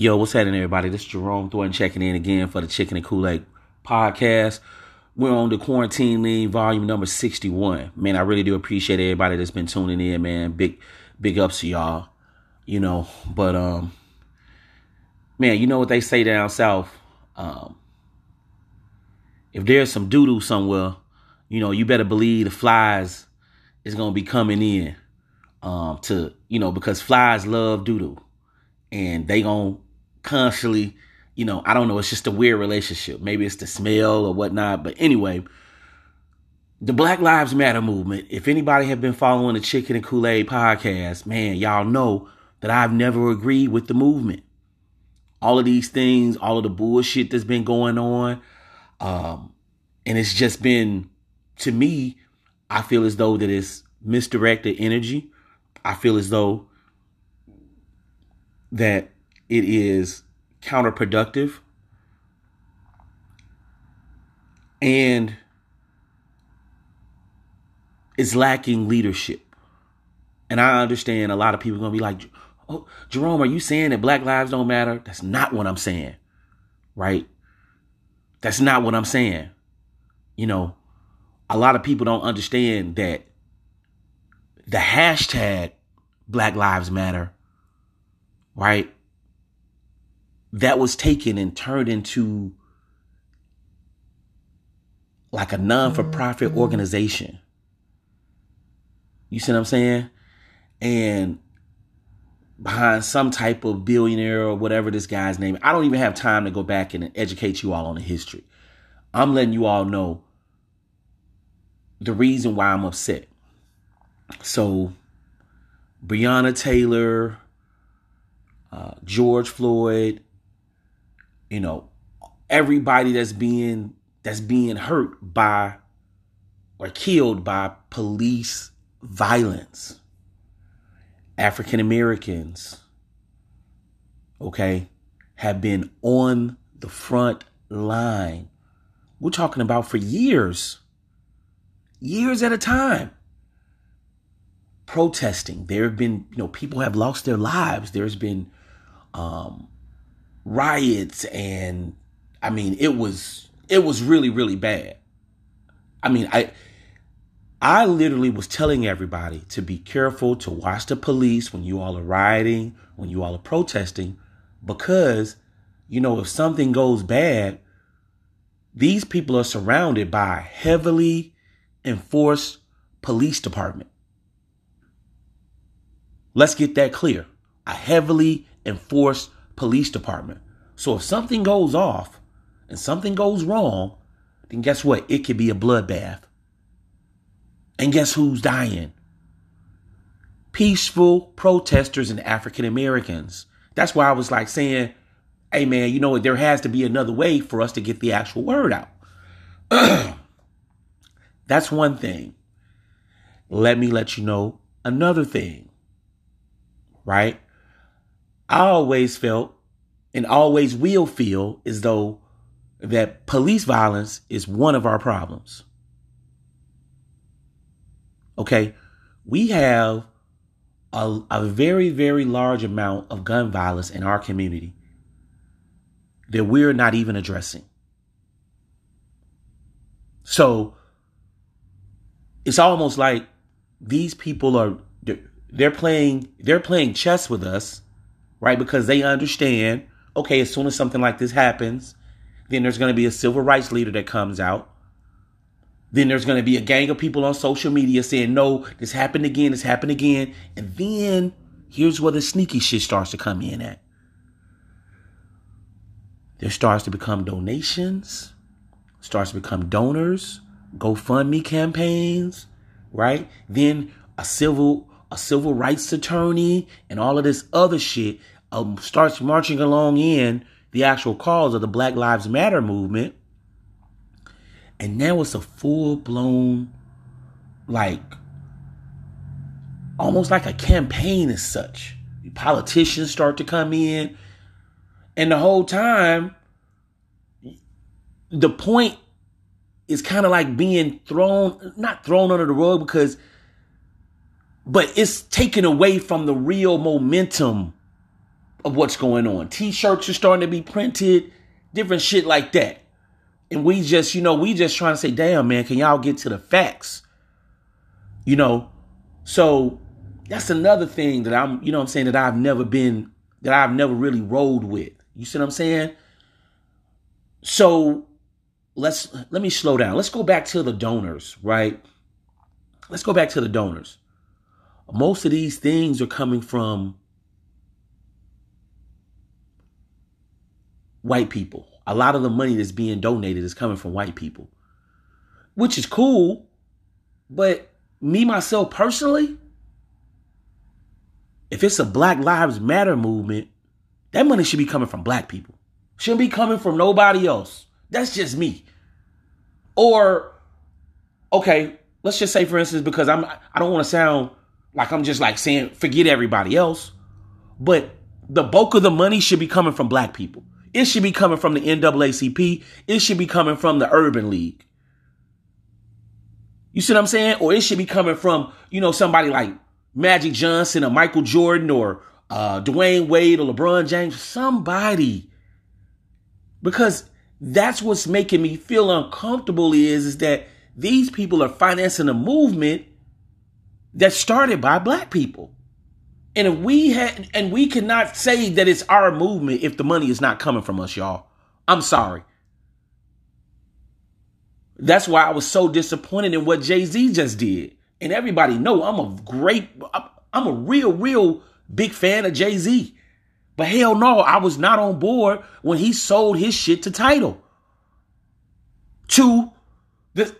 Yo, what's happening, everybody? This is Jerome Thornton checking in again for the Chicken and Kool Aid podcast. We're on the quarantine league, volume number 61. Man, I really do appreciate everybody that's been tuning in, man. Big, big ups to y'all. You know, but um, man, you know what they say down south? Um, if there's some doo doo somewhere, you know, you better believe the flies is gonna be coming in. Um, to you know, because flies love doo doo, and they gonna constantly, you know, I don't know, it's just a weird relationship. Maybe it's the smell or whatnot. But anyway, the Black Lives Matter movement, if anybody have been following the Chicken and Kool-Aid podcast, man, y'all know that I've never agreed with the movement. All of these things, all of the bullshit that's been going on. Um, and it's just been, to me, I feel as though that it's misdirected energy. I feel as though that it is counterproductive and it's lacking leadership. And I understand a lot of people are going to be like, oh, Jerome, are you saying that black lives don't matter? That's not what I'm saying, right? That's not what I'm saying. You know, a lot of people don't understand that the hashtag Black Lives Matter, right? That was taken and turned into like a non for profit mm-hmm. organization. You see what I'm saying? And behind some type of billionaire or whatever this guy's name, I don't even have time to go back and educate you all on the history. I'm letting you all know the reason why I'm upset. So, Breonna Taylor, uh, George Floyd, you know, everybody that's being that's being hurt by or killed by police violence. African Americans, okay, have been on the front line. We're talking about for years, years at a time, protesting. There have been, you know, people have lost their lives. There's been um, riots and I mean it was it was really really bad. I mean I I literally was telling everybody to be careful to watch the police when you all are rioting, when you all are protesting because you know if something goes bad these people are surrounded by heavily enforced police department. Let's get that clear. A heavily enforced police department. So if something goes off and something goes wrong, then guess what? It could be a bloodbath. And guess who's dying? Peaceful protesters and African Americans. That's why I was like saying, hey man, you know what? There has to be another way for us to get the actual word out. That's one thing. Let me let you know another thing. Right? I always felt and always will feel as though that police violence is one of our problems. Okay. We have a, a very, very large amount of gun violence in our community that we're not even addressing. So it's almost like these people are they're playing they're playing chess with us right? Because they understand, okay, as soon as something like this happens, then there's going to be a civil rights leader that comes out. Then there's going to be a gang of people on social media saying, no, this happened again, this happened again. And then here's where the sneaky shit starts to come in at. There starts to become donations, starts to become donors, GoFundMe campaigns, right? Then a civil a civil rights attorney and all of this other shit um, starts marching along in the actual cause of the Black Lives Matter movement. And now it's a full blown, like, almost like a campaign as such. Politicians start to come in. And the whole time, the point is kind of like being thrown, not thrown under the rug because but it's taken away from the real momentum of what's going on. T-shirts are starting to be printed, different shit like that. And we just, you know, we just trying to say, damn, man, can y'all get to the facts? You know, so that's another thing that I'm, you know I'm saying, that I've never been, that I've never really rolled with. You see what I'm saying? So let's let me slow down. Let's go back to the donors, right? Let's go back to the donors. Most of these things are coming from white people. A lot of the money that's being donated is coming from white people, which is cool. But me, myself personally, if it's a Black Lives Matter movement, that money should be coming from black people. Shouldn't be coming from nobody else. That's just me. Or, okay, let's just say, for instance, because I'm I don't want to sound like I'm just like saying forget everybody else, but the bulk of the money should be coming from black people. It should be coming from the NAACP. It should be coming from the Urban League. You see what I'm saying? Or it should be coming from, you know, somebody like Magic Johnson or Michael Jordan or uh, Dwyane Wade or LeBron James, somebody. Because that's what's making me feel uncomfortable is, is that these people are financing a movement that started by black people. And if we had, and we cannot say that it's our movement if the money is not coming from us, y'all. I'm sorry. That's why I was so disappointed in what Jay Z just did. And everybody know I'm a great, I'm a real, real big fan of Jay Z. But hell no, I was not on board when he sold his shit to Tidal To the,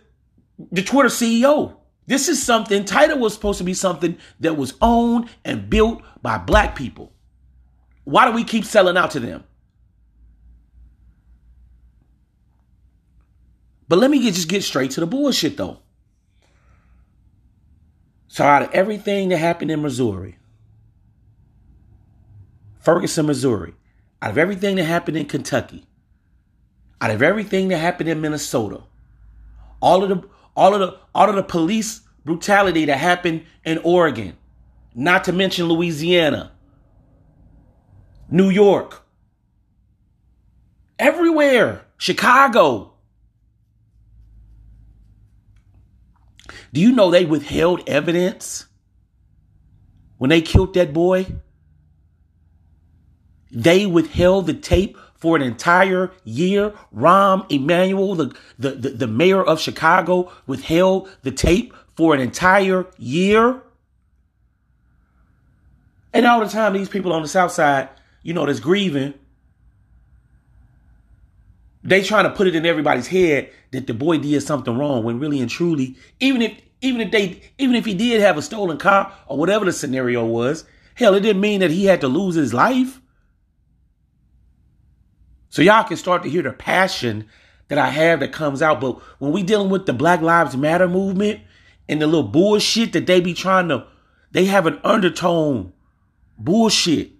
the Twitter CEO. This is something, Tidal was supposed to be something that was owned and built by black people. Why do we keep selling out to them? But let me get, just get straight to the bullshit though. So out of everything that happened in Missouri, Ferguson, Missouri, out of everything that happened in Kentucky, out of everything that happened in Minnesota, all of the all of the all of the police brutality that happened in Oregon, not to mention Louisiana, New York, everywhere, Chicago. Do you know they withheld evidence? When they killed that boy? They withheld the tape for an entire year. Rahm Emanuel, the, the, the, the, mayor of Chicago, withheld the tape for an entire year. And all the time, these people on the South Side, you know, that's grieving, they trying to put it in everybody's head that the boy did something wrong when really and truly, even if even if they even if he did have a stolen car or whatever the scenario was, hell, it didn't mean that he had to lose his life. So y'all can start to hear the passion that I have that comes out. But when we dealing with the Black Lives Matter movement and the little bullshit that they be trying to, they have an undertone bullshit.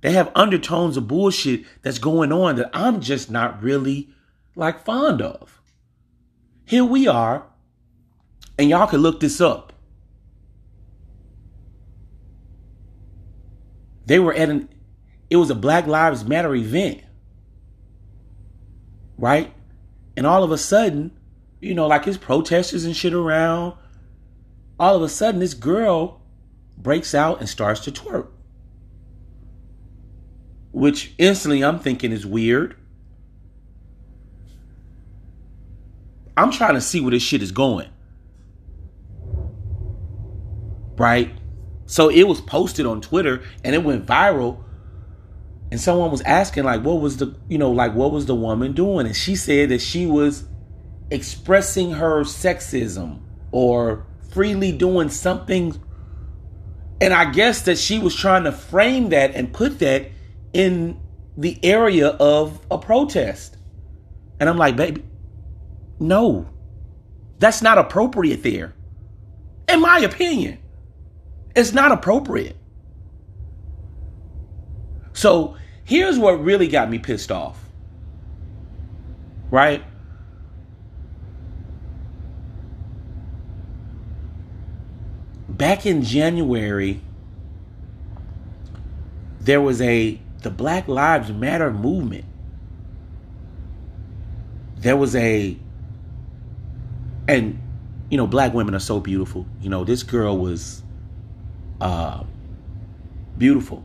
They have undertones of bullshit that's going on that I'm just not really like fond of. Here we are, and y'all can look this up. They were at an, it was a Black Lives Matter event right? And all of a sudden, you know, like his protesters and shit around, all of a sudden this girl breaks out and starts to twerk. Which instantly I'm thinking is weird. I'm trying to see where this shit is going. Right? So it was posted on Twitter and it went viral and someone was asking like what was the you know like what was the woman doing? And she said that she was expressing her sexism or freely doing something. And i guess that she was trying to frame that and put that in the area of a protest. And i'm like baby no that's not appropriate there. In my opinion it's not appropriate so here's what really got me pissed off. Right? Back in January, there was a the Black Lives Matter movement, there was a, and, you know, black women are so beautiful. You know, this girl was uh, beautiful.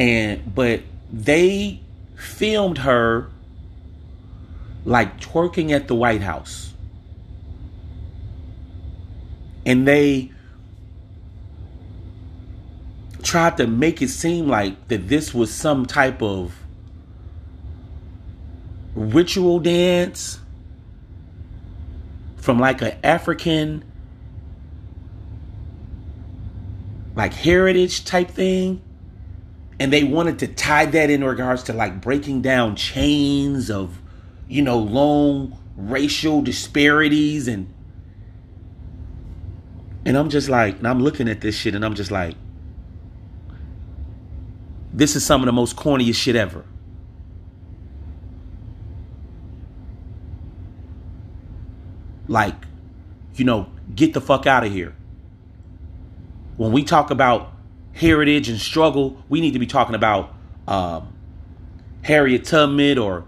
And, but they filmed her like twerking at the White House. And they tried to make it seem like that this was some type of ritual dance from like an African like heritage type thing and they wanted to tie that in regards to like breaking down chains of you know long racial disparities and and I'm just like and I'm looking at this shit and I'm just like this is some of the most corniest shit ever. Like, you know, get the fuck out of here. When we talk about heritage and struggle, we need to be talking about um, Harriet Tubman or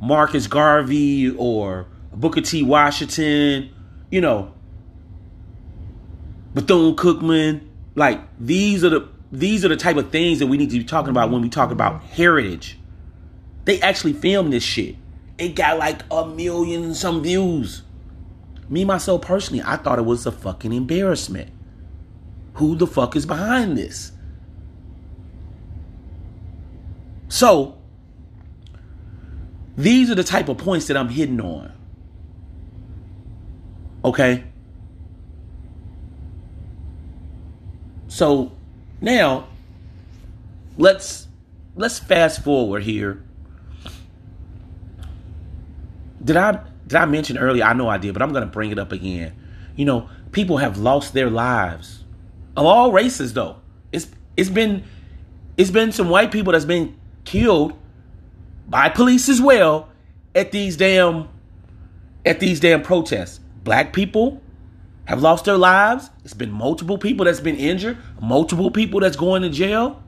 Marcus Garvey or Booker T. Washington, you know, Bethune Cookman. Like, these are the these are the type of things that we need to be talking about when we talk about heritage. They actually filmed this shit. It got like a million some views. Me, myself, personally, I thought it was a fucking embarrassment. Who the fuck is behind this? So, these are the type of points that I'm hitting on. Okay? So, now, let's let's fast forward here. Did I did I mention earlier? I know I did, but I'm going to bring it up again. You know, people have lost their lives of all races though. It's it's been it's been some white people that's been killed by police as well at these damn at these damn protests. Black people, have lost their lives. It's been multiple people that's been injured, multiple people that's going to jail.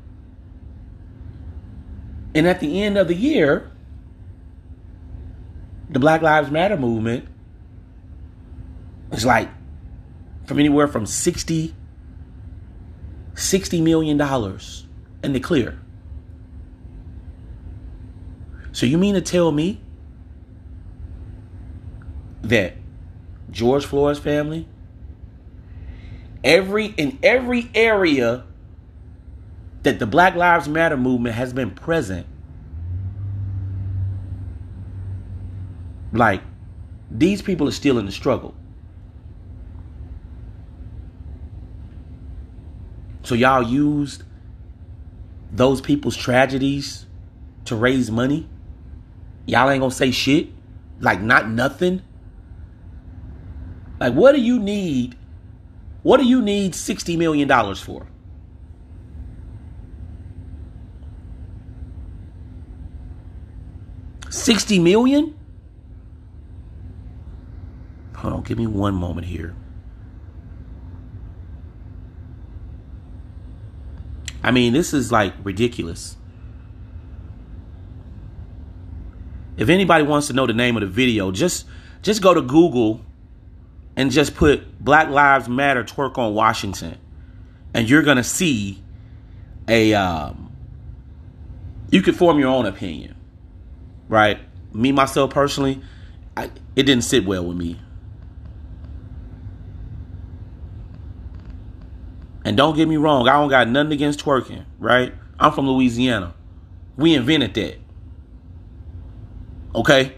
And at the end of the year, the Black Lives Matter movement is like from anywhere from 60 60 million dollars in the clear. So you mean to tell me that George Floyd's family every in every area that the Black Lives Matter movement has been present. Like these people are still in the struggle. So y'all used those people's tragedies to raise money. Y'all ain't gonna say shit. Like not nothing. Like what do you need what do you need $60 million for? Sixty million? Hold on, give me one moment here. I mean, this is like ridiculous. If anybody wants to know the name of the video, just just go to Google and just put Black Lives Matter twerk on Washington, and you're gonna see a. Um, you can form your own opinion, right? Me myself personally, I, it didn't sit well with me. And don't get me wrong, I don't got nothing against twerking, right? I'm from Louisiana. We invented that. Okay?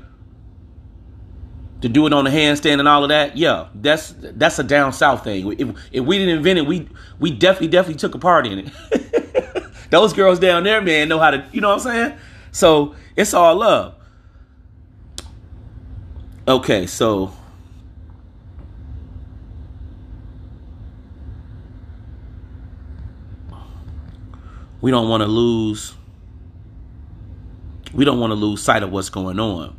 to do it on the handstand and all of that, yeah, that's that's a down south thing. If, if we didn't invent it, we we definitely definitely took a part in it. Those girls down there, man, know how to, you know what I'm saying? So it's all love. Okay, so we don't want to lose we don't want to lose sight of what's going on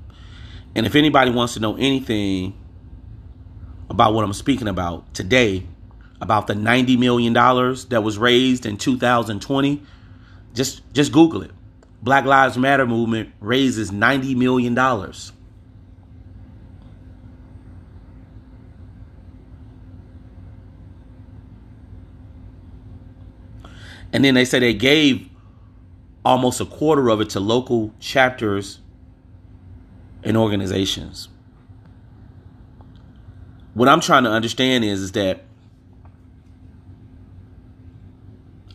and if anybody wants to know anything about what I'm speaking about today, about the $90 million that was raised in 2020 Just just Google it. Black Lives Matter movement raises $90 million. And then they say they gave almost a quarter of it to local chapters and organizations. What I'm trying to understand is, is that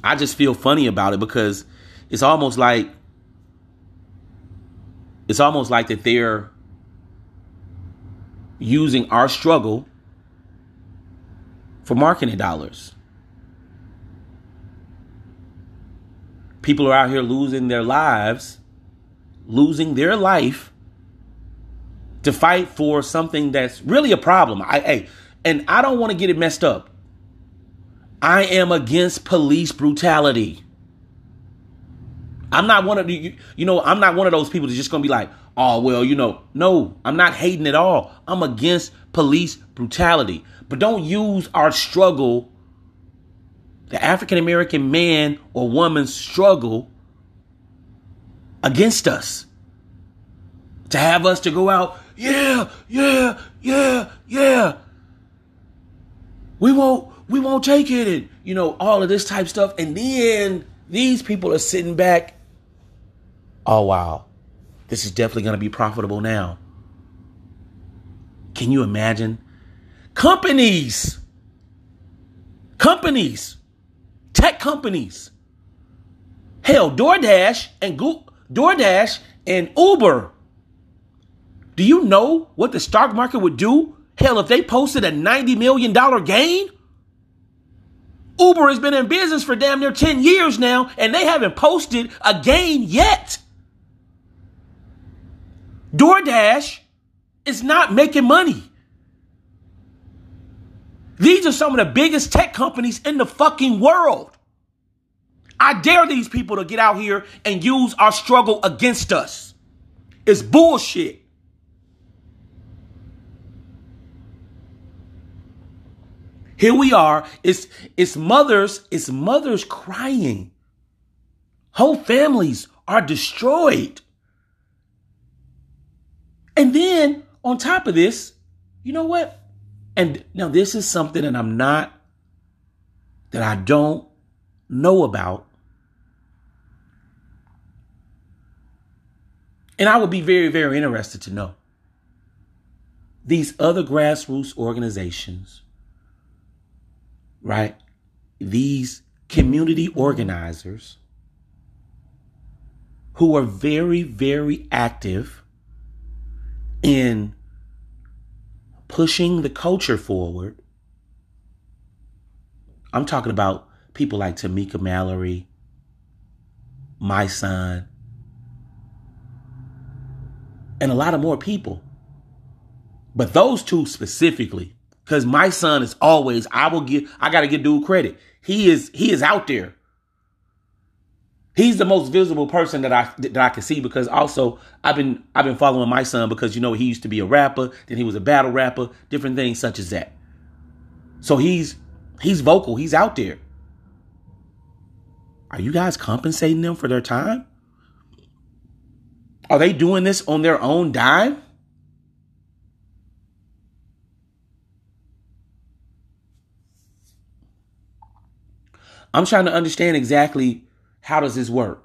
I just feel funny about it because it's almost like it's almost like that they're using our struggle for marketing dollars. People are out here losing their lives, losing their life to fight for something that's really a problem. I, hey, and I don't want to get it messed up. I am against police brutality. I'm not one of the, you know, I'm not one of those people that's just gonna be like, oh well, you know, no, I'm not hating at all. I'm against police brutality, but don't use our struggle, the African American man or woman's struggle, against us. To have us to go out, yeah, yeah, yeah, yeah. We won't, we won't take it, and you know, all of this type stuff, and then these people are sitting back. Oh wow, this is definitely going to be profitable now. Can you imagine? Companies, companies, tech companies. Hell, DoorDash and DoorDash and Uber do you know what the stock market would do? Hell, if they posted a $90 million gain? Uber has been in business for damn near 10 years now, and they haven't posted a gain yet. DoorDash is not making money. These are some of the biggest tech companies in the fucking world. I dare these people to get out here and use our struggle against us. It's bullshit. Here we are. It's it's mothers, it's mothers crying. Whole families are destroyed. And then on top of this, you know what? And now this is something that I'm not that I don't know about. And I would be very, very interested to know. These other grassroots organizations right? These community organizers who are very, very active in pushing the culture forward. I'm talking about people like Tamika Mallory, Mysonne, and a lot of more people. But those two specifically Cause Mysonne is always, I will give, I gotta give dude credit. He is, he is out there. He's the most visible person that I that I can see because also I've been I've been following Mysonne because you know he used to be a rapper, then he was a battle rapper, different things such as that. So he's he's vocal, he's out there. Are you guys compensating them for their time? Are they doing this on their own dime? I'm trying to understand exactly how does this work.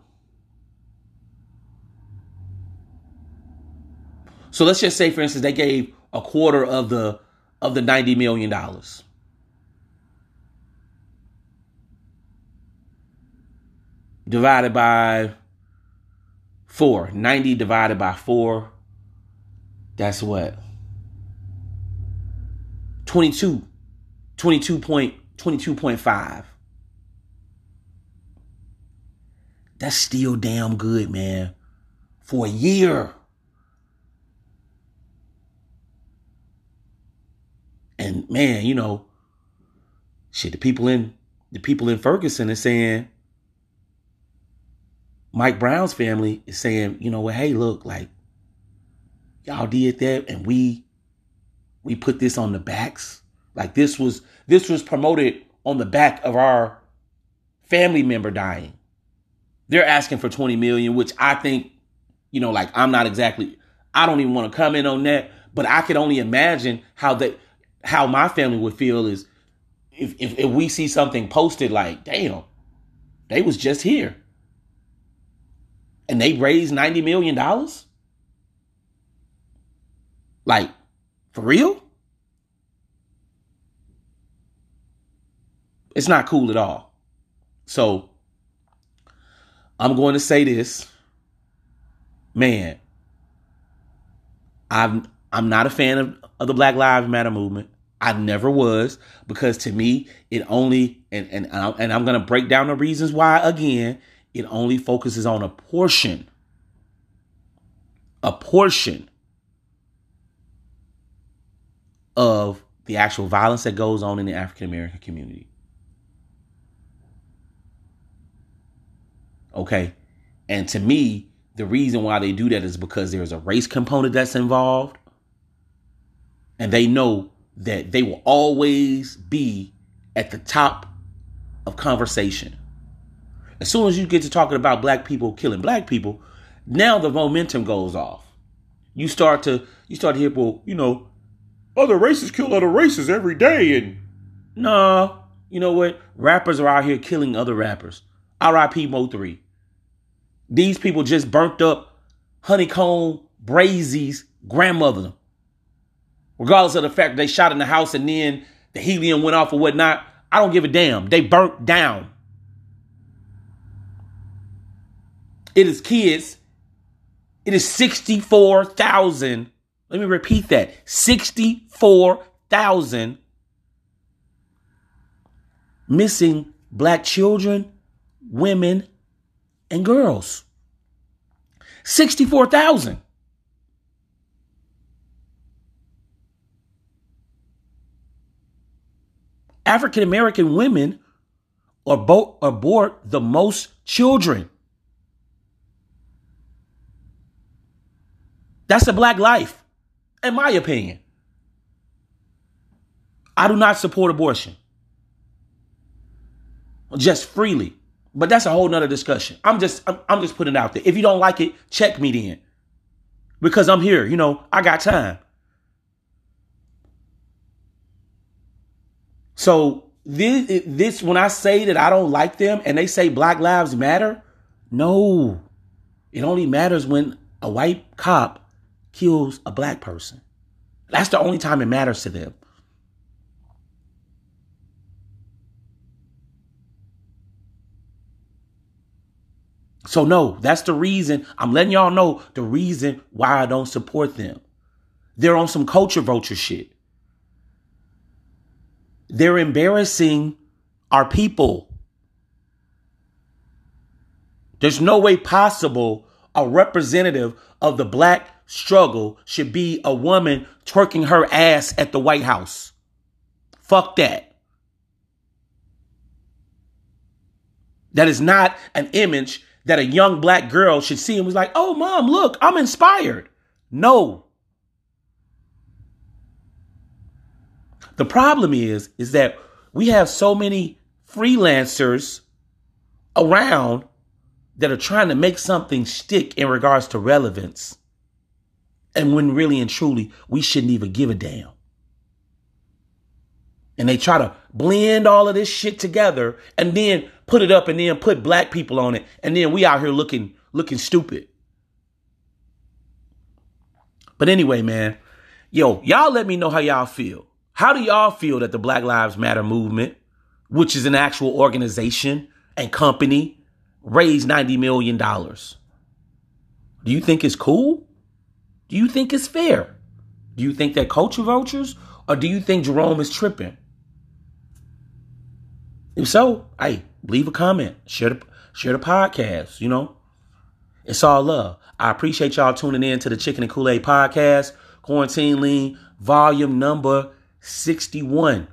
So let's just say, for instance, they gave a quarter of the of the ninety million dollars. Divided by four. 90 divided by four. That's what? 22. 22 point, 22.5. That's still damn good, man. For a year. And man, you know, shit, the people in the people in Ferguson are saying Mike Brown's family is saying, you know, well, hey, look, like y'all did that and we we put this on the backs. Like this was this was promoted on the back of our family member dying. They're asking for 20 million, which I think, you know, like I'm not exactly I don't even want to comment on that, but I could only imagine how that how my family would feel is if, if, if we see something posted like, damn, they was just here. And they raised $90 million? Like, for real? It's not cool at all. So, I'm going to say this. Man, I'm I'm not a fan of, of the Black Lives Matter movement. I never was because to me it only and and and I'm going to break down the reasons why again. It only focuses on a portion, a portion of the actual violence that goes on in the African American community. Okay, and to me, the reason why they do that is because there's a race component that's involved, and they know that they will always be at the top of conversation. As soon as you get to talking about black people killing black people, now the momentum goes off. You start to you start to hear people, you know, other races kill other races every day, and nah, you know what? Rappers are out here killing other rappers. R.I.P. Mo3. These people just burnt up Honeykomb Brazy's grandmother regardless of the fact they shot in the house and then the helium went off or whatnot. I don't give a damn. They burnt down. It is kids. It is 64,000. Let me repeat that 64,000 missing black children, women, and girls. 64,000. African American women are abort, abort the most children. That's a black life, in my opinion. I do not support abortion. Just freely. But that's a whole nother discussion. I'm just I'm, I'm just putting it out there. If you don't like it, check me then. Because I'm here, you know, I got time. So this, this when I say that I don't like them and they say Black Lives Matter, no, it only matters when a white cop kills a black person. That's the only time it matters to them. So no, that's the reason I'm letting y'all know the reason why I don't support them. They're on some culture vulture shit. They're embarrassing our people. There's no way possible a representative of the black struggle should be a woman twerking her ass at the White House. Fuck that. That is not an image that a young black girl should see and was like, oh, mom, look, I'm inspired. No. The problem is, is that we have so many freelancers around that are trying to make something stick in regards to relevance. And when really and truly, we shouldn't even give a damn. And they try to blend all of this shit together and then put it up and then put black people on it. And then we out here looking, looking stupid. But anyway, man, yo, y'all let me know how y'all feel. How do y'all feel that the Black Lives Matter movement, which is an actual organization and company, raised $90 million? Do you think it's cool? Do you think it's fair? Do you think they're culture vultures? Or do you think Jerome is tripping? If so, hey, leave a comment. Share the share the podcast, you know. It's all love. I appreciate y'all tuning in to the Chicken and Kool-Aid podcast, Quarantine Lean, volume number 61.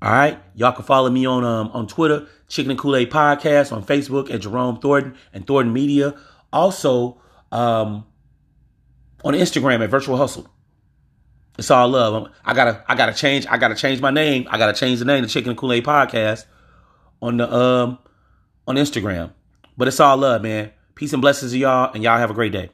All right. Y'all can follow me on um, on Twitter, Chicken and Kool-Aid Podcast, on Facebook at Jerome Thornton and Thornton Media. Also, um, on Instagram at Virtual Hustle. It's all love. I gotta I gotta change, I gotta change my name. I gotta change the name to Chicken and Kool-Aid Podcast on the um on Instagram. But it's all love, man. Peace and blessings to y'all, and y'all have a great day.